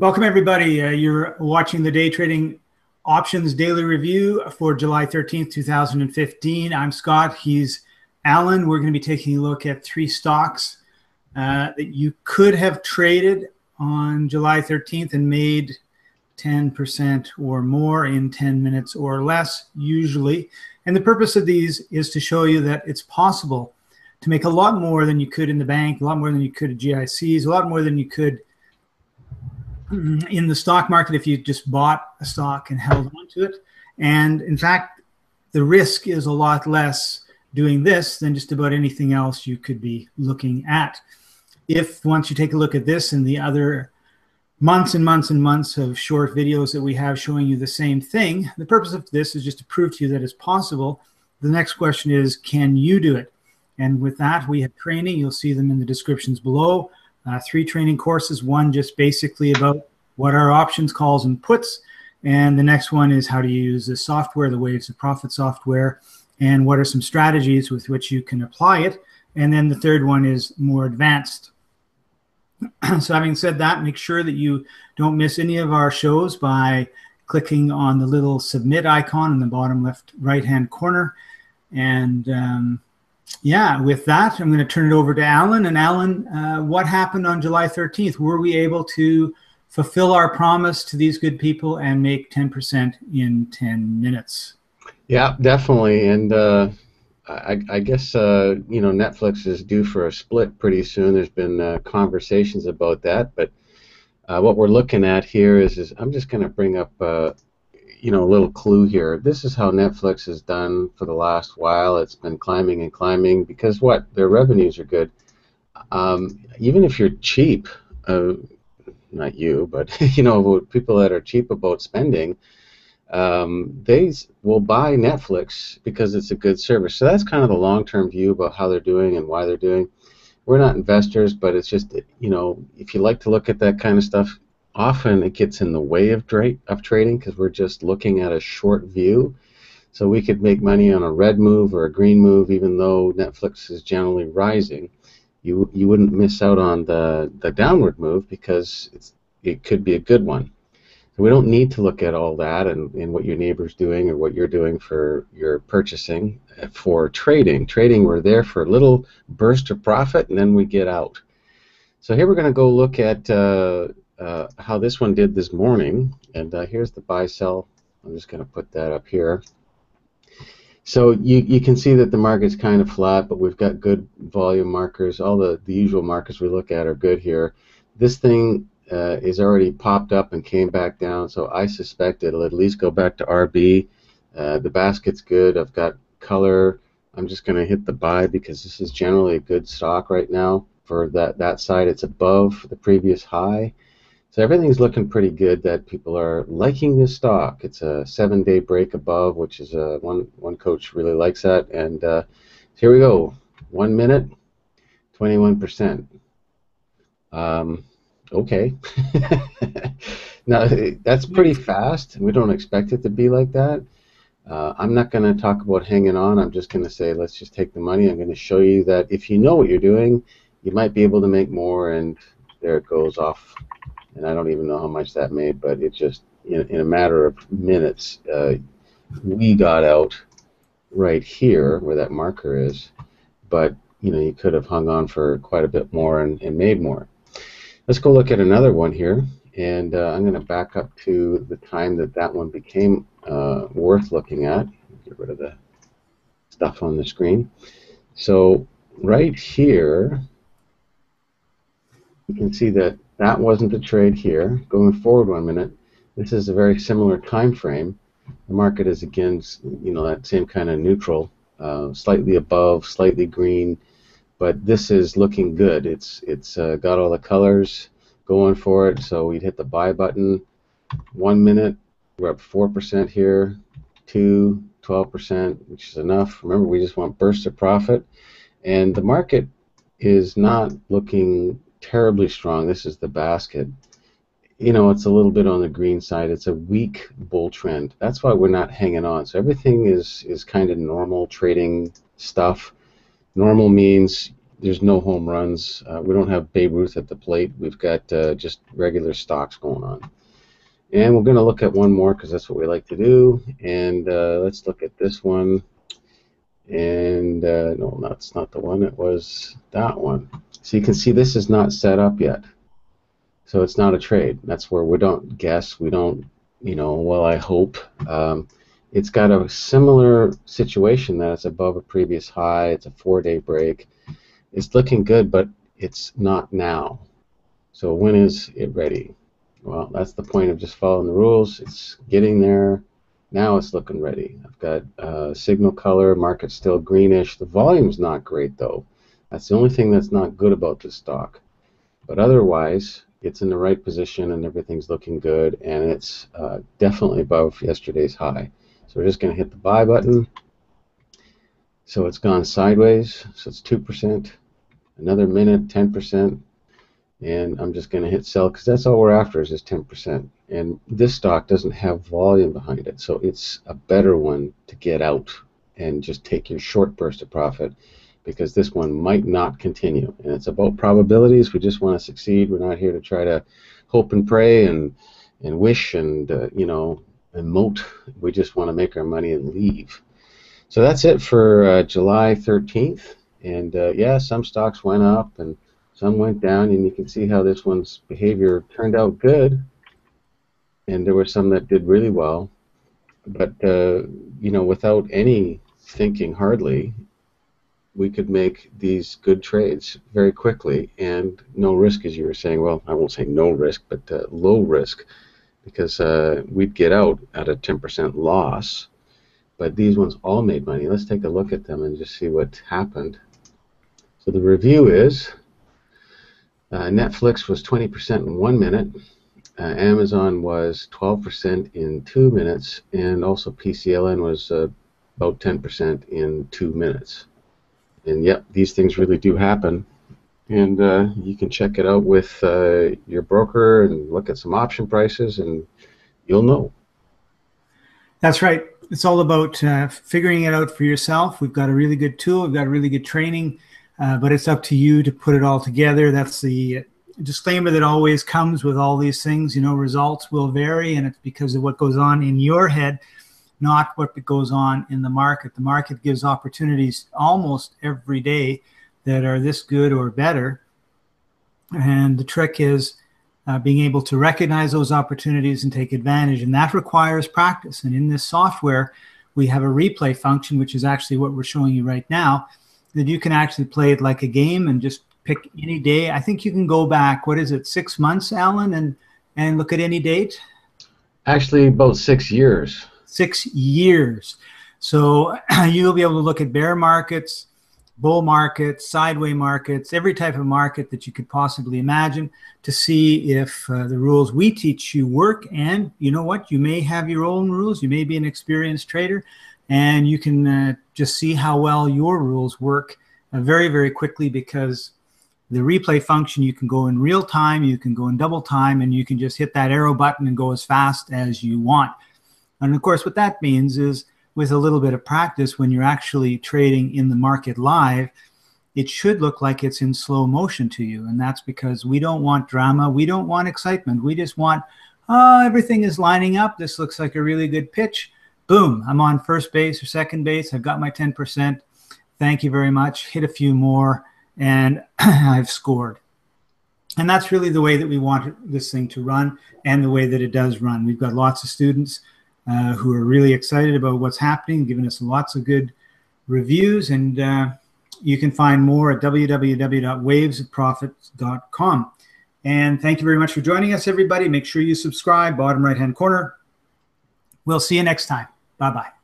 Welcome, everybody. Uh, you're watching the Day Trading Options Daily Review for July 13th, 2015. I'm Scott. He's Alan. We're going to be taking a look at three stocks uh, that you could have traded on July 13th and made 10% or more in 10 minutes or less, usually. And the purpose of these is to show you that it's possible to make a lot more than you could in the bank, a lot more than you could at GICs, a lot more than you could Mm, in the stock market if you just bought a stock and held on to it. And in fact, the risk is a lot less doing this than just about anything else you could be looking at. If once you take a look at this and the other months and months and months of short videos that we have showing you the same thing, the purpose of this is just to prove to you that it's possible. The next question is, can you do it? And with that, we have training. You'll see them in the descriptions below uh, three training courses. One just basically about what are options, calls, and puts. And the next one is how to use the software, the Waves of Profit software, and what are some strategies with which you can apply it. And then the third one is more advanced. so, having said that, make sure that you don't miss any of our shows by clicking on the little submit icon in the bottom left right hand corner. And um, yeah, with that, I'm going to turn it over to Alan. And Alan, uh, what happened on July 13th? Were we able to fulfill our promise to these good people and make 10% in 10 minutes? Yeah, definitely. And uh, I, I, guess, uh, you know, Netflix is due for a split pretty soon. There's been uh, conversations about that. But uh, what we're looking at here is, is I'm just going to bring up uh, you know, a little clue here. This is how Netflix has done for the last while. It's been climbing and climbing because what? Their revenues are good. Um, even if you're cheap, uh, not you, but you know, people that are cheap about spending, um, they will buy Netflix because it's a good service. So that's kind of the long-term view about how they're doing and why they're doing. We're not investors, but it's just you know, if you like to look at that kind of stuff, often it gets in the way of, of trading because we're just looking at a short view. So we could make money on a red move or a green move, even though Netflix is generally rising. You you wouldn't miss out on the the downward move because it could be a good one. We don't need to look at all that and, and what your neighbor's doing or what you're doing for your purchasing for trading. Trading, we're there for a little burst of profit and then we get out. So here we're going to go look at uh, uh, how this one did this morning. And uh, here's the buy sell. I'm just going to put that up here. So you, you can see that the market's kind of flat, but we've got good volume markers. All the, the usual markers we look at are good here. This thing uh, is already popped up and came back down, so I suspect it'll at least go back to RB. Uh, the basket's good. I've got color. I'm just going to hit the buy because this is generally a good stock right now. For that, that side, it's above the previous high. So everything's looking pretty good that people are liking this stock. It's a seven day break above, which is a, one, one coach really likes that. And uh, here we go. One minute, 21%. Um, okay. now, that's pretty fast. We don't expect it to be like that. Uh, I'm not going to talk about hanging on. I'm just going to say let's just take the money. I'm going to show you that if you know what you're doing, you might be able to make more, and there it goes off and I don't even know how much that made, but it just in, in a matter of minutes, uh, we got out right here where that marker is, but you know you could have hung on for quite a bit more and, and made more. Let's go look at another one here, and uh, I'm going to back up to the time that that one became uh, worth looking at. Get rid of the stuff on the screen. So right here, you can see that that wasn't the trade here. Going forward one minute, this is a very similar time frame. The market is again, you know, that same kind of neutral, uh, slightly above, slightly green, but this is looking good. It's it's uh, got all the colors going for it. So we'd hit the buy button. One minute, we're up four percent here. Two, 12%, which is enough. Remember, we just want bursts of profit, and the market is not looking terribly strong. This is the basket. You know, it's a little bit on the green side. It's a weak bull trend. That's why we're not hanging on. So everything is is kind of normal trading stuff. Normal means there's no home runs. Uh, we don't have Babe Ruth at the plate. We've got uh, just regular stocks going on. And we're going to look at one more because that's what we like to do. And uh, let's look at this one. And uh, no, that's not the one. It was that one. So you can see this is not set up yet. So it's not a trade. That's where we don't guess. We don't, you know, well, I hope. Um, it's got a similar situation that it's above a previous high. It's a four-day break. It's looking good, but it's not now. So when is it ready? Well, that's the point of just following the rules. It's getting there. Now it's looking ready. I've got uh, signal color, market still greenish. The volume's not great though. That's the only thing that's not good about this stock. But otherwise, it's in the right position and everything's looking good and it's uh, definitely above yesterday's high. So we're just going to hit the buy button. So it's gone sideways. So it's 2%. Another minute, 10% and I'm just going to hit sell because that's all we're after is just 10%. And this stock doesn't have volume behind it, so it's a better one to get out and just take your short burst of profit because this one might not continue. And it's about probabilities. We just want to succeed. We're not here to try to hope and pray and and wish and uh, you know emote. We just want to make our money and leave. So that's it for uh, July 13th. And uh, yeah, some stocks went up and some went down, and you can see how this one's behavior turned out good. And there were some that did really well. But, uh, you know, without any thinking hardly, we could make these good trades very quickly and no risk, as you were saying. Well, I won't say no risk, but uh, low risk because uh, we'd get out at a 10% loss. But these ones all made money. Let's take a look at them and just see what happened. So the review is Netflix was 20% in one minute. Uh, Amazon was 12% in two minutes, and also PCLN was uh, about 10% in two minutes. And yep, these things really do happen. And uh, you can check it out with uh, your broker and look at some option prices, and you'll know. That's right. It's all about uh, figuring it out for yourself. We've got a really good tool. We've got really good training uh, but it's up to you to put it all together. That's the disclaimer that always comes with all these things. You know, results will vary, and it's because of what goes on in your head, not what goes on in the market. The market gives opportunities almost every day that are this good or better. And the trick is uh, being able to recognize those opportunities and take advantage. And that requires practice. And in this software, we have a replay function, which is actually what we're showing you right now that you can actually play it like a game and just pick any day. I think you can go back. What is it? Six months, Alan, and and look at any date. Actually, about six years. Six years. So you'll be able to look at bear markets, bull markets, sideway markets, every type of market that you could possibly imagine to see if uh, the rules we teach you work. And you know what? You may have your own rules. You may be an experienced trader and you can uh, just see how well your rules work uh, very very quickly because the replay function you can go in real time you can go in double time and you can just hit that arrow button and go as fast as you want. And of course what that means is with a little bit of practice when you're actually trading in the market live it should look like it's in slow motion to you. And that's because we don't want drama we don't want excitement. We just want oh everything is lining up. This looks like a really good pitch boom, I'm on first base or second base. I've got my 10%. Thank you very much. Hit a few more, and I've scored. And that's really the way that we want this thing to run and the way that it does run. We've got lots of students uh, who are really excited about what's happening, giving us lots of good reviews. And uh, you can find more at www.wavesprofits.com. And thank you very much for joining us, everybody. Make sure you subscribe, bottom right hand corner. We'll see you next time. Bye bye.